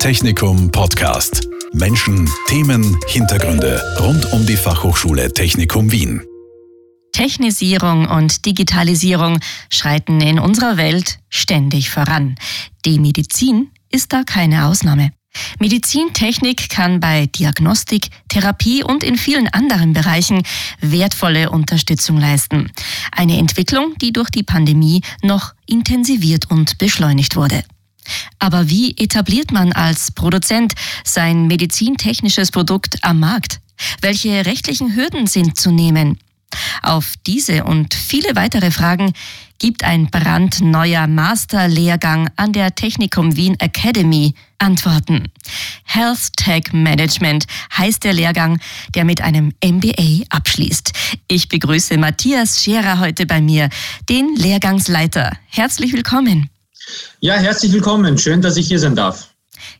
Technikum Podcast. Menschen, Themen, Hintergründe rund um die Fachhochschule Technikum Wien. Technisierung und Digitalisierung schreiten in unserer Welt ständig voran. Die Medizin ist da keine Ausnahme. Medizintechnik kann bei Diagnostik, Therapie und in vielen anderen Bereichen wertvolle Unterstützung leisten. Eine Entwicklung, die durch die Pandemie noch intensiviert und beschleunigt wurde. Aber wie etabliert man als Produzent sein medizintechnisches Produkt am Markt? Welche rechtlichen Hürden sind zu nehmen? Auf diese und viele weitere Fragen gibt ein brandneuer Masterlehrgang an der Technikum Wien Academy Antworten. Health Tech Management heißt der Lehrgang, der mit einem MBA abschließt. Ich begrüße Matthias Scherer heute bei mir, den Lehrgangsleiter. Herzlich willkommen. Ja, herzlich willkommen. Schön, dass ich hier sein darf.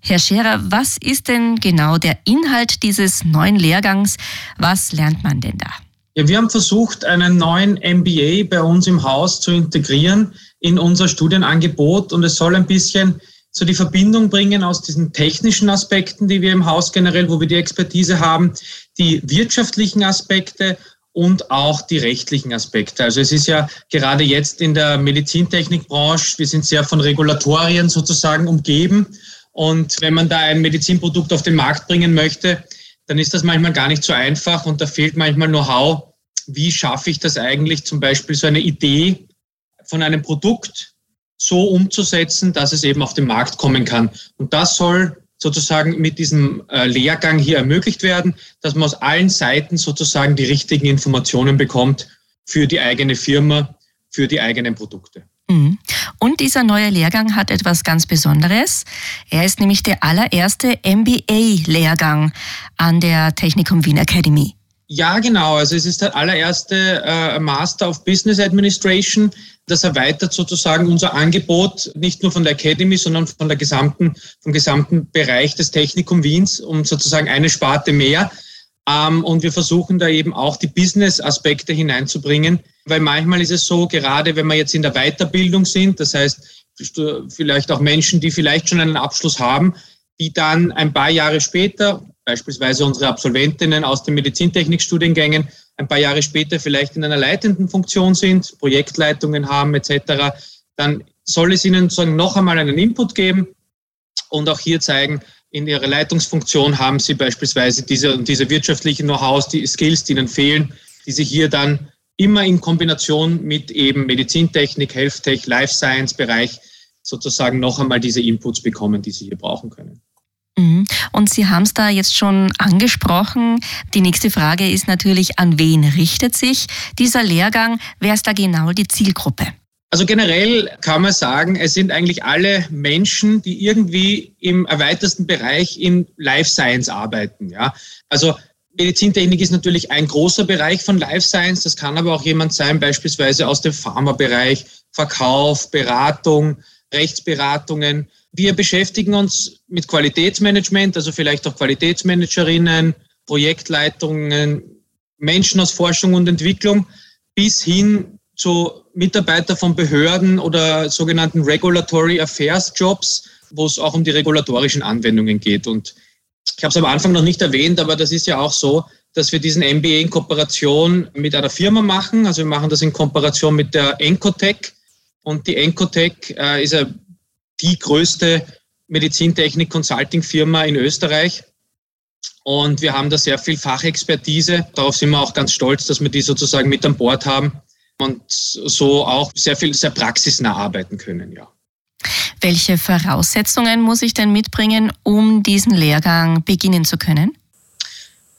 Herr Scherer, was ist denn genau der Inhalt dieses neuen Lehrgangs? Was lernt man denn da? Ja, wir haben versucht, einen neuen MBA bei uns im Haus zu integrieren in unser Studienangebot und es soll ein bisschen so die Verbindung bringen aus diesen technischen Aspekten, die wir im Haus generell, wo wir die Expertise haben, die wirtschaftlichen Aspekte und auch die rechtlichen Aspekte. Also es ist ja gerade jetzt in der Medizintechnikbranche, wir sind sehr von Regulatorien sozusagen umgeben. Und wenn man da ein Medizinprodukt auf den Markt bringen möchte, dann ist das manchmal gar nicht so einfach und da fehlt manchmal Know-how. Wie schaffe ich das eigentlich, zum Beispiel so eine Idee von einem Produkt so umzusetzen, dass es eben auf den Markt kommen kann. Und das soll sozusagen mit diesem äh, Lehrgang hier ermöglicht werden, dass man aus allen Seiten sozusagen die richtigen Informationen bekommt für die eigene Firma, für die eigenen Produkte. Mhm. Und dieser neue Lehrgang hat etwas ganz Besonderes. Er ist nämlich der allererste MBA-Lehrgang an der Technikum Wien Academy. Ja, genau. Also es ist der allererste äh, Master of Business Administration. Das erweitert sozusagen unser Angebot nicht nur von der Academy, sondern von der gesamten, vom gesamten Bereich des Technikum Wiens um sozusagen eine Sparte mehr. Ähm, und wir versuchen da eben auch die Business-Aspekte hineinzubringen, weil manchmal ist es so, gerade wenn wir jetzt in der Weiterbildung sind, das heißt vielleicht auch Menschen, die vielleicht schon einen Abschluss haben, die dann ein paar Jahre später, beispielsweise unsere Absolventinnen aus den Medizintechnikstudiengängen, ein paar Jahre später vielleicht in einer leitenden Funktion sind, Projektleitungen haben etc., dann soll es ihnen sozusagen noch einmal einen Input geben und auch hier zeigen, in ihrer Leitungsfunktion haben sie beispielsweise diese, diese wirtschaftlichen Know-hows, die Skills, die ihnen fehlen, die sie hier dann immer in Kombination mit eben Medizintechnik, Health Tech, Life Science Bereich sozusagen noch einmal diese Inputs bekommen, die sie hier brauchen können. Mhm. Und Sie haben es da jetzt schon angesprochen. Die nächste Frage ist natürlich, an wen richtet sich dieser Lehrgang? Wer ist da genau die Zielgruppe? Also generell kann man sagen, es sind eigentlich alle Menschen, die irgendwie im erweiterten Bereich in Life Science arbeiten. Ja, also Medizintechnik ist natürlich ein großer Bereich von Life Science. Das kann aber auch jemand sein, beispielsweise aus dem Pharmabereich, Verkauf, Beratung, Rechtsberatungen. Wir beschäftigen uns mit Qualitätsmanagement, also vielleicht auch Qualitätsmanagerinnen, Projektleitungen, Menschen aus Forschung und Entwicklung bis hin zu Mitarbeiter von Behörden oder sogenannten Regulatory Affairs Jobs, wo es auch um die regulatorischen Anwendungen geht. Und ich habe es am Anfang noch nicht erwähnt, aber das ist ja auch so, dass wir diesen MBA in Kooperation mit einer Firma machen. Also wir machen das in Kooperation mit der Encotech. Und die Encotech äh, ist ja die größte Medizintechnik-Consulting-Firma in Österreich. Und wir haben da sehr viel Fachexpertise. Darauf sind wir auch ganz stolz, dass wir die sozusagen mit an Bord haben und so auch sehr viel, sehr praxisnah arbeiten können, ja. Welche Voraussetzungen muss ich denn mitbringen, um diesen Lehrgang beginnen zu können?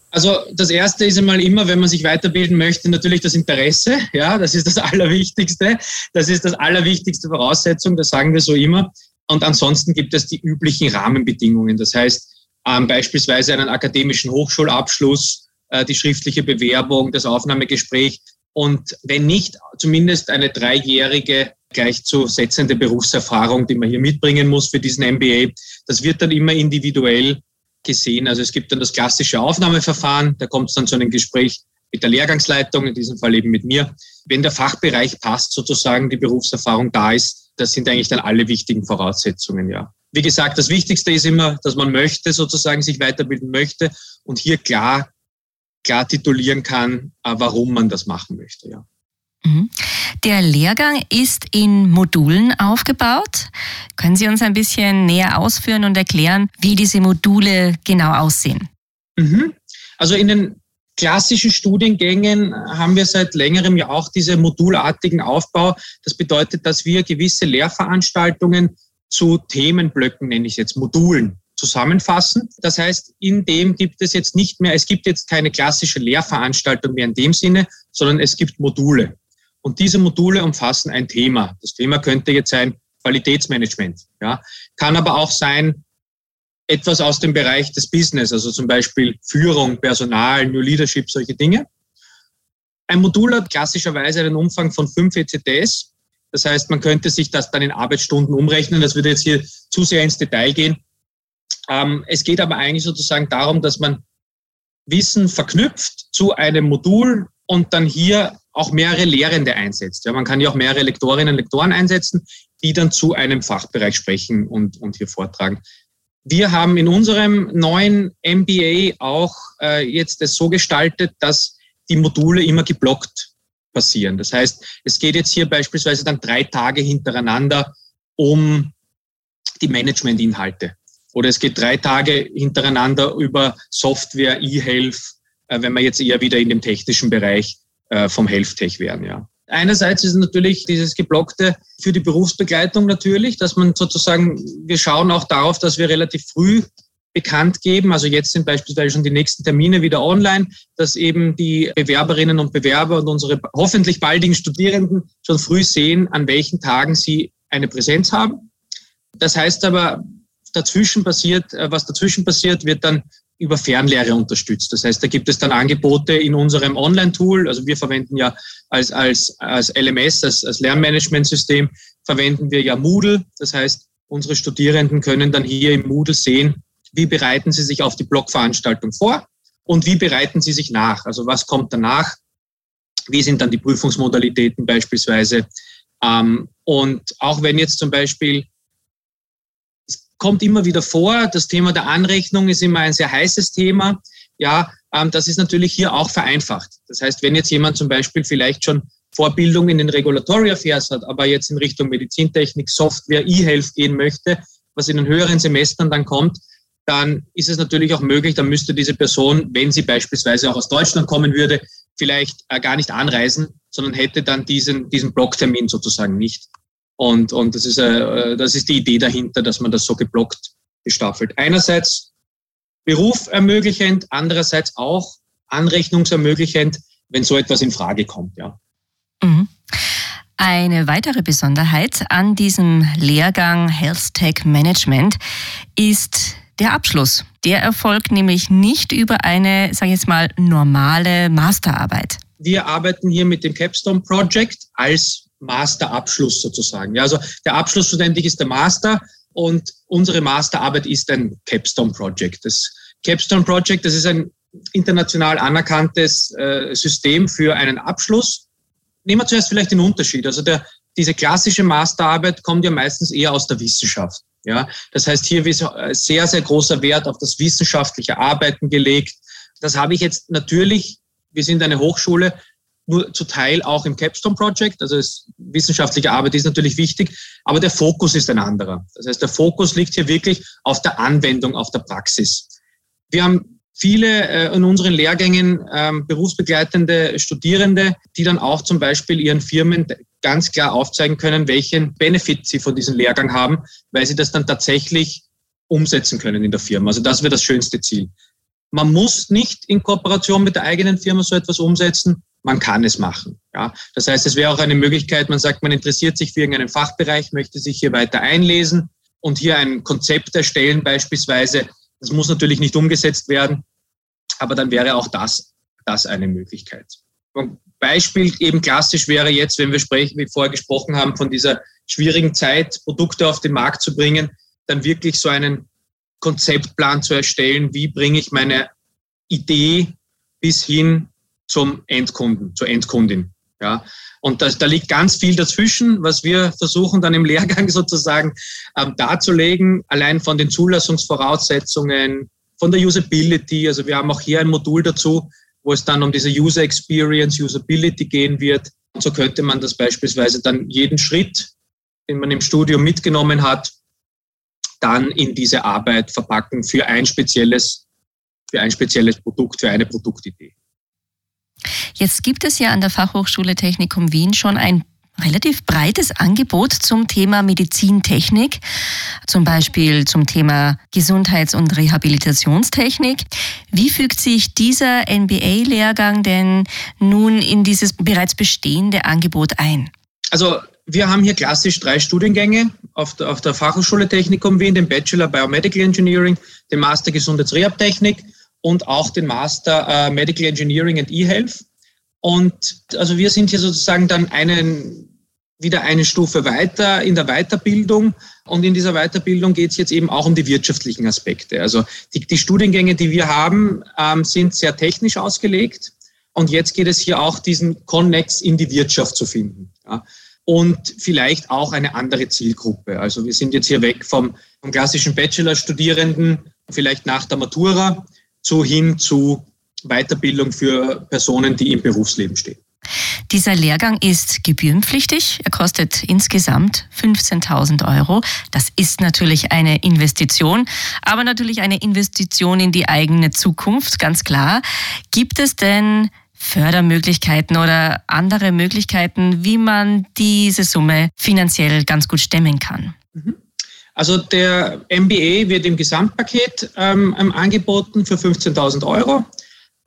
Also das erste ist einmal immer, wenn man sich weiterbilden möchte, natürlich das Interesse. Ja, das ist das Allerwichtigste. Das ist das allerwichtigste Voraussetzung. Das sagen wir so immer. Und ansonsten gibt es die üblichen Rahmenbedingungen. Das heißt ähm, beispielsweise einen akademischen Hochschulabschluss, äh, die schriftliche Bewerbung, das Aufnahmegespräch und wenn nicht, zumindest eine dreijährige gleichzusetzende Berufserfahrung, die man hier mitbringen muss für diesen MBA. Das wird dann immer individuell gesehen. Also es gibt dann das klassische Aufnahmeverfahren, da kommt es dann zu einem Gespräch mit der Lehrgangsleitung, in diesem Fall eben mit mir. Wenn der Fachbereich passt, sozusagen die Berufserfahrung da ist, das sind eigentlich dann alle wichtigen Voraussetzungen, ja. Wie gesagt, das Wichtigste ist immer, dass man möchte, sozusagen sich weiterbilden möchte und hier klar, klar titulieren kann, äh, warum man das machen möchte, ja. Mhm. Der Lehrgang ist in Modulen aufgebaut. Können Sie uns ein bisschen näher ausführen und erklären, wie diese Module genau aussehen? Mhm. Also in den klassischen Studiengängen haben wir seit längerem ja auch diese modulartigen Aufbau. Das bedeutet, dass wir gewisse Lehrveranstaltungen zu Themenblöcken, nenne ich jetzt Modulen, zusammenfassen. Das heißt, in dem gibt es jetzt nicht mehr, es gibt jetzt keine klassische Lehrveranstaltung mehr in dem Sinne, sondern es gibt Module. Und diese Module umfassen ein Thema. Das Thema könnte jetzt sein Qualitätsmanagement. Ja. Kann aber auch sein etwas aus dem Bereich des Business, also zum Beispiel Führung, Personal, New Leadership, solche Dinge. Ein Modul hat klassischerweise einen Umfang von fünf ECTS. Das heißt, man könnte sich das dann in Arbeitsstunden umrechnen. Das würde jetzt hier zu sehr ins Detail gehen. Ähm, es geht aber eigentlich sozusagen darum, dass man Wissen verknüpft zu einem Modul und dann hier auch mehrere Lehrende einsetzt. Ja, man kann ja auch mehrere Lektorinnen und Lektoren einsetzen, die dann zu einem Fachbereich sprechen und, und hier vortragen. Wir haben in unserem neuen MBA auch äh, jetzt das so gestaltet, dass die Module immer geblockt passieren. Das heißt, es geht jetzt hier beispielsweise dann drei Tage hintereinander um die Managementinhalte. Oder es geht drei Tage hintereinander über Software, E-Health, äh, wenn wir jetzt eher wieder in dem technischen Bereich äh, vom Health Tech wären, ja. Einerseits ist natürlich dieses Geblockte für die Berufsbegleitung natürlich, dass man sozusagen, wir schauen auch darauf, dass wir relativ früh bekannt geben. Also jetzt sind beispielsweise schon die nächsten Termine wieder online, dass eben die Bewerberinnen und Bewerber und unsere hoffentlich baldigen Studierenden schon früh sehen, an welchen Tagen sie eine Präsenz haben. Das heißt aber, dazwischen passiert, äh, was dazwischen passiert, wird dann über Fernlehre unterstützt. Das heißt, da gibt es dann Angebote in unserem Online-Tool. Also wir verwenden ja als, als, als LMS, als, als Lernmanagementsystem, verwenden wir ja Moodle. Das heißt, unsere Studierenden können dann hier im Moodle sehen, wie bereiten sie sich auf die Blogveranstaltung vor und wie bereiten sie sich nach. Also was kommt danach? Wie sind dann die Prüfungsmodalitäten beispielsweise? Ähm, und auch wenn jetzt zum Beispiel kommt immer wieder vor. Das Thema der Anrechnung ist immer ein sehr heißes Thema. Ja, ähm, das ist natürlich hier auch vereinfacht. Das heißt, wenn jetzt jemand zum Beispiel vielleicht schon Vorbildung in den Regulatory Affairs hat, aber jetzt in Richtung Medizintechnik, Software, E-Health gehen möchte, was in den höheren Semestern dann kommt, dann ist es natürlich auch möglich, dann müsste diese Person, wenn sie beispielsweise auch aus Deutschland kommen würde, vielleicht äh, gar nicht anreisen, sondern hätte dann diesen, diesen Blocktermin sozusagen nicht. Und, und das, ist, äh, das ist die Idee dahinter, dass man das so geblockt gestaffelt. Einerseits Beruf ermöglichend, andererseits auch anrechnungsermöglichend, wenn so etwas in Frage kommt. Ja. Mhm. Eine weitere Besonderheit an diesem Lehrgang Health Tech Management ist der Abschluss. Der erfolgt nämlich nicht über eine, sage ich jetzt mal, normale Masterarbeit. Wir arbeiten hier mit dem Capstone Project als Masterabschluss sozusagen. Ja, also der Abschluss schlussendlich ist der Master und unsere Masterarbeit ist ein Capstone Project. Das Capstone Project, das ist ein international anerkanntes äh, System für einen Abschluss. Nehmen wir zuerst vielleicht den Unterschied. Also der, diese klassische Masterarbeit kommt ja meistens eher aus der Wissenschaft. Ja, das heißt, hier ist sehr, sehr großer Wert auf das wissenschaftliche Arbeiten gelegt. Das habe ich jetzt natürlich, wir sind eine Hochschule, nur zu Teil auch im Capstone Project. Also es, wissenschaftliche Arbeit ist natürlich wichtig, aber der Fokus ist ein anderer. Das heißt, der Fokus liegt hier wirklich auf der Anwendung, auf der Praxis. Wir haben viele äh, in unseren Lehrgängen ähm, berufsbegleitende Studierende, die dann auch zum Beispiel ihren Firmen ganz klar aufzeigen können, welchen Benefit sie von diesem Lehrgang haben, weil sie das dann tatsächlich umsetzen können in der Firma. Also das wäre das schönste Ziel. Man muss nicht in Kooperation mit der eigenen Firma so etwas umsetzen man kann es machen. Ja, das heißt, es wäre auch eine Möglichkeit, man sagt, man interessiert sich für irgendeinen Fachbereich, möchte sich hier weiter einlesen und hier ein Konzept erstellen beispielsweise. Das muss natürlich nicht umgesetzt werden, aber dann wäre auch das, das eine Möglichkeit. Ein Beispiel eben klassisch wäre jetzt, wenn wir sprechen, wie vorher gesprochen haben, von dieser schwierigen Zeit, Produkte auf den Markt zu bringen, dann wirklich so einen Konzeptplan zu erstellen, wie bringe ich meine Idee bis hin zum Endkunden, zur Endkundin. Ja, und das, da liegt ganz viel dazwischen, was wir versuchen dann im Lehrgang sozusagen ähm, darzulegen, allein von den Zulassungsvoraussetzungen, von der Usability. Also wir haben auch hier ein Modul dazu, wo es dann um diese User Experience, Usability gehen wird. Und so könnte man das beispielsweise dann jeden Schritt, den man im Studium mitgenommen hat, dann in diese Arbeit verpacken für ein spezielles, für ein spezielles Produkt, für eine Produktidee. Jetzt gibt es ja an der Fachhochschule Technikum Wien schon ein relativ breites Angebot zum Thema Medizintechnik, zum Beispiel zum Thema Gesundheits- und Rehabilitationstechnik. Wie fügt sich dieser MBA-Lehrgang denn nun in dieses bereits bestehende Angebot ein? Also wir haben hier klassisch drei Studiengänge auf der, auf der Fachhochschule Technikum Wien, den Bachelor Biomedical Engineering, den Master Gesundheitsrehabtechnik und auch den Master äh, Medical Engineering and E-Health. Und also wir sind hier sozusagen dann einen, wieder eine Stufe weiter in der Weiterbildung. Und in dieser Weiterbildung geht es jetzt eben auch um die wirtschaftlichen Aspekte. Also die, die Studiengänge, die wir haben, ähm, sind sehr technisch ausgelegt. Und jetzt geht es hier auch diesen Connex in die Wirtschaft zu finden. Ja. Und vielleicht auch eine andere Zielgruppe. Also wir sind jetzt hier weg vom, vom klassischen Bachelor-Studierenden, vielleicht nach der Matura, zu hin zu Weiterbildung für Personen, die im Berufsleben stehen. Dieser Lehrgang ist gebührenpflichtig. Er kostet insgesamt 15.000 Euro. Das ist natürlich eine Investition, aber natürlich eine Investition in die eigene Zukunft, ganz klar. Gibt es denn Fördermöglichkeiten oder andere Möglichkeiten, wie man diese Summe finanziell ganz gut stemmen kann? Mhm. Also der MBA wird im Gesamtpaket ähm, angeboten für 15.000 Euro.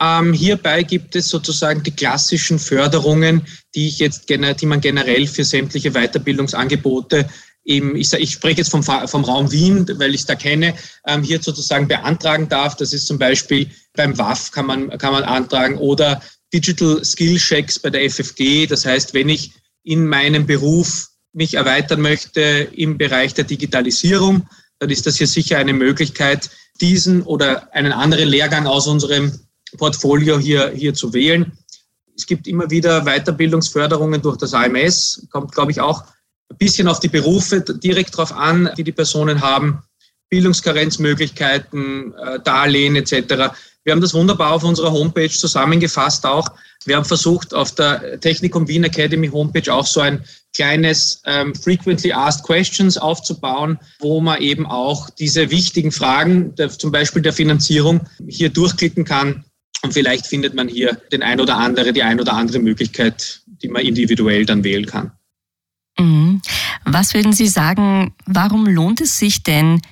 Ähm, hierbei gibt es sozusagen die klassischen Förderungen, die ich jetzt die man generell für sämtliche Weiterbildungsangebote eben, ich, ich spreche jetzt vom, vom Raum Wien, weil ich es da kenne, ähm, hier sozusagen beantragen darf. Das ist zum Beispiel beim WAF kann man, kann man antragen oder Digital Skill Checks bei der FFG. Das heißt, wenn ich in meinem Beruf mich erweitern möchte im Bereich der Digitalisierung, dann ist das hier sicher eine Möglichkeit, diesen oder einen anderen Lehrgang aus unserem Portfolio hier, hier zu wählen. Es gibt immer wieder Weiterbildungsförderungen durch das AMS, kommt, glaube ich, auch ein bisschen auf die Berufe direkt drauf an, die die Personen haben, Bildungskarenzmöglichkeiten, äh, Darlehen etc. Wir haben das wunderbar auf unserer Homepage zusammengefasst auch. Wir haben versucht, auf der Technikum Wien Academy Homepage auch so ein kleines ähm, Frequently Asked Questions aufzubauen, wo man eben auch diese wichtigen Fragen, der, zum Beispiel der Finanzierung, hier durchklicken kann. Und vielleicht findet man hier den ein oder andere, die ein oder andere Möglichkeit, die man individuell dann wählen kann. Mhm. Was würden Sie sagen, warum lohnt es sich denn,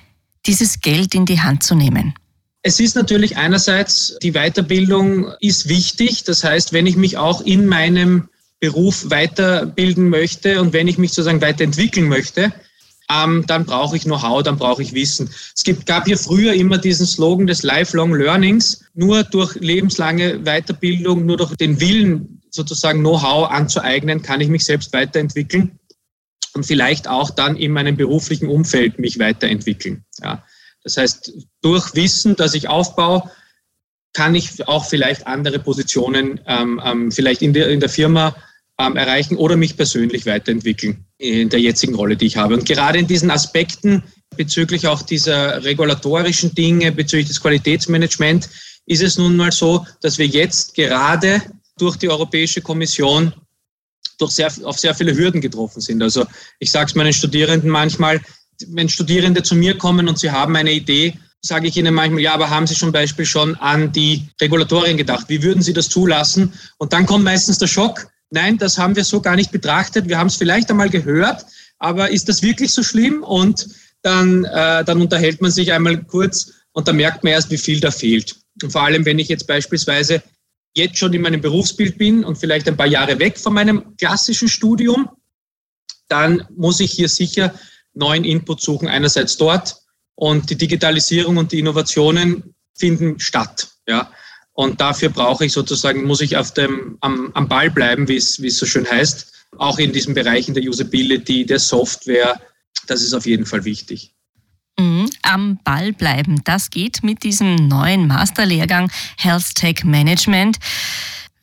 dieses Geld in die Hand zu nehmen? Es ist natürlich einerseits, die Weiterbildung ist wichtig. Das heißt, wenn ich mich auch in meinem Beruf weiterbilden möchte und wenn ich mich sozusagen weiterentwickeln möchte, ähm, dann brauche ich Know-how, dann brauche ich Wissen. Es gab hier früher immer diesen Slogan des Lifelong Learnings. Nur durch lebenslange Weiterbildung, nur durch den Willen, sozusagen Know-how anzueignen, kann ich mich selbst weiterentwickeln und vielleicht auch dann in meinem beruflichen Umfeld mich weiterentwickeln. Ja. Das heißt, durch Wissen, das ich aufbaue, kann ich auch vielleicht andere Positionen ähm, ähm, vielleicht in der, in der Firma ähm, erreichen oder mich persönlich weiterentwickeln in der jetzigen Rolle, die ich habe. Und gerade in diesen Aspekten bezüglich auch dieser regulatorischen Dinge, bezüglich des Qualitätsmanagements, ist es nun mal so, dass wir jetzt gerade durch die Europäische Kommission durch sehr, auf sehr viele Hürden getroffen sind. Also ich sage es meinen Studierenden manchmal, wenn Studierende zu mir kommen und sie haben eine Idee, sage ich ihnen manchmal, ja, aber haben Sie zum Beispiel schon an die Regulatorien gedacht? Wie würden Sie das zulassen? Und dann kommt meistens der Schock. Nein, das haben wir so gar nicht betrachtet. Wir haben es vielleicht einmal gehört, aber ist das wirklich so schlimm? Und dann, äh, dann unterhält man sich einmal kurz und dann merkt man erst, wie viel da fehlt. Und vor allem, wenn ich jetzt beispielsweise jetzt schon in meinem Berufsbild bin und vielleicht ein paar Jahre weg von meinem klassischen Studium, dann muss ich hier sicher neuen Input suchen, einerseits dort und die Digitalisierung und die Innovationen finden statt. Ja. Und dafür brauche ich sozusagen, muss ich auf dem, am, am Ball bleiben, wie es, so schön heißt, auch in diesen Bereichen der Usability, der Software. Das ist auf jeden Fall wichtig. Mhm, am Ball bleiben, das geht mit diesem neuen Masterlehrgang Health Tech Management.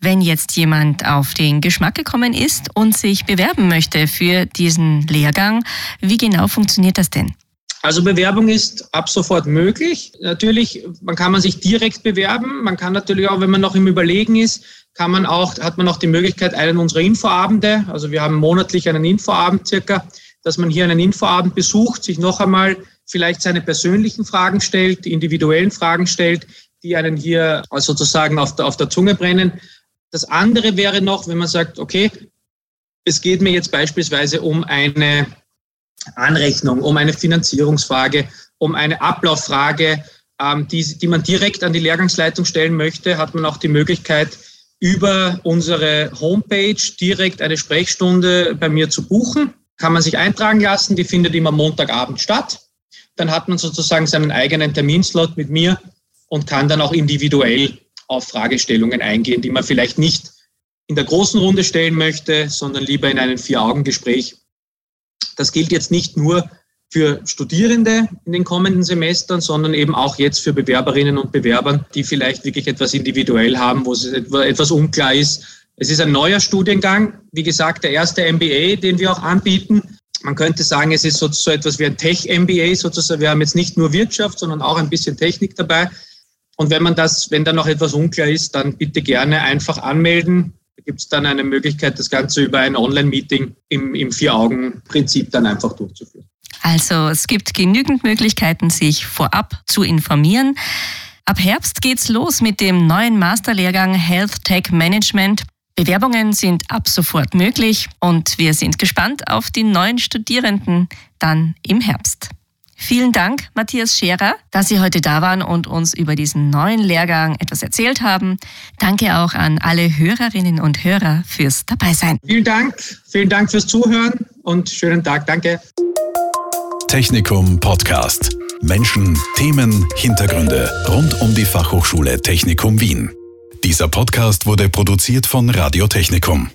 Wenn jetzt jemand auf den Geschmack gekommen ist und sich bewerben möchte für diesen Lehrgang, wie genau funktioniert das denn? Also Bewerbung ist ab sofort möglich. Natürlich, man kann man sich direkt bewerben. Man kann natürlich auch, wenn man noch im Überlegen ist, kann man auch, hat man auch die Möglichkeit, einen unserer Infoabende, also wir haben monatlich einen Infoabend circa, dass man hier einen Infoabend besucht, sich noch einmal vielleicht seine persönlichen Fragen stellt, individuellen Fragen stellt, die einen hier sozusagen auf der, auf der Zunge brennen. Das andere wäre noch, wenn man sagt, okay, es geht mir jetzt beispielsweise um eine Anrechnung, um eine Finanzierungsfrage, um eine Ablauffrage, ähm, die, die man direkt an die Lehrgangsleitung stellen möchte, hat man auch die Möglichkeit, über unsere Homepage direkt eine Sprechstunde bei mir zu buchen. Kann man sich eintragen lassen, die findet immer Montagabend statt. Dann hat man sozusagen seinen eigenen Terminslot mit mir und kann dann auch individuell auf Fragestellungen eingehen, die man vielleicht nicht in der großen Runde stellen möchte, sondern lieber in einem Vier-Augen-Gespräch das gilt jetzt nicht nur für Studierende in den kommenden Semestern, sondern eben auch jetzt für Bewerberinnen und Bewerbern, die vielleicht wirklich etwas individuell haben, wo es etwas unklar ist. Es ist ein neuer Studiengang, wie gesagt, der erste MBA, den wir auch anbieten. Man könnte sagen, es ist so, so etwas wie ein Tech-MBA sozusagen. Wir haben jetzt nicht nur Wirtschaft, sondern auch ein bisschen Technik dabei. Und wenn man das, wenn da noch etwas unklar ist, dann bitte gerne einfach anmelden gibt es dann eine Möglichkeit, das Ganze über ein Online-Meeting im, im Vier-Augen-Prinzip dann einfach durchzuführen. Also es gibt genügend Möglichkeiten, sich vorab zu informieren. Ab Herbst geht's los mit dem neuen Masterlehrgang Health Tech Management. Bewerbungen sind ab sofort möglich und wir sind gespannt auf die neuen Studierenden dann im Herbst. Vielen Dank, Matthias Scherer, dass Sie heute da waren und uns über diesen neuen Lehrgang etwas erzählt haben. Danke auch an alle Hörerinnen und Hörer fürs Dabeisein. Vielen Dank, vielen Dank fürs Zuhören und schönen Tag. Danke. Technikum Podcast. Menschen, Themen, Hintergründe rund um die Fachhochschule Technikum Wien. Dieser Podcast wurde produziert von Radio Technikum.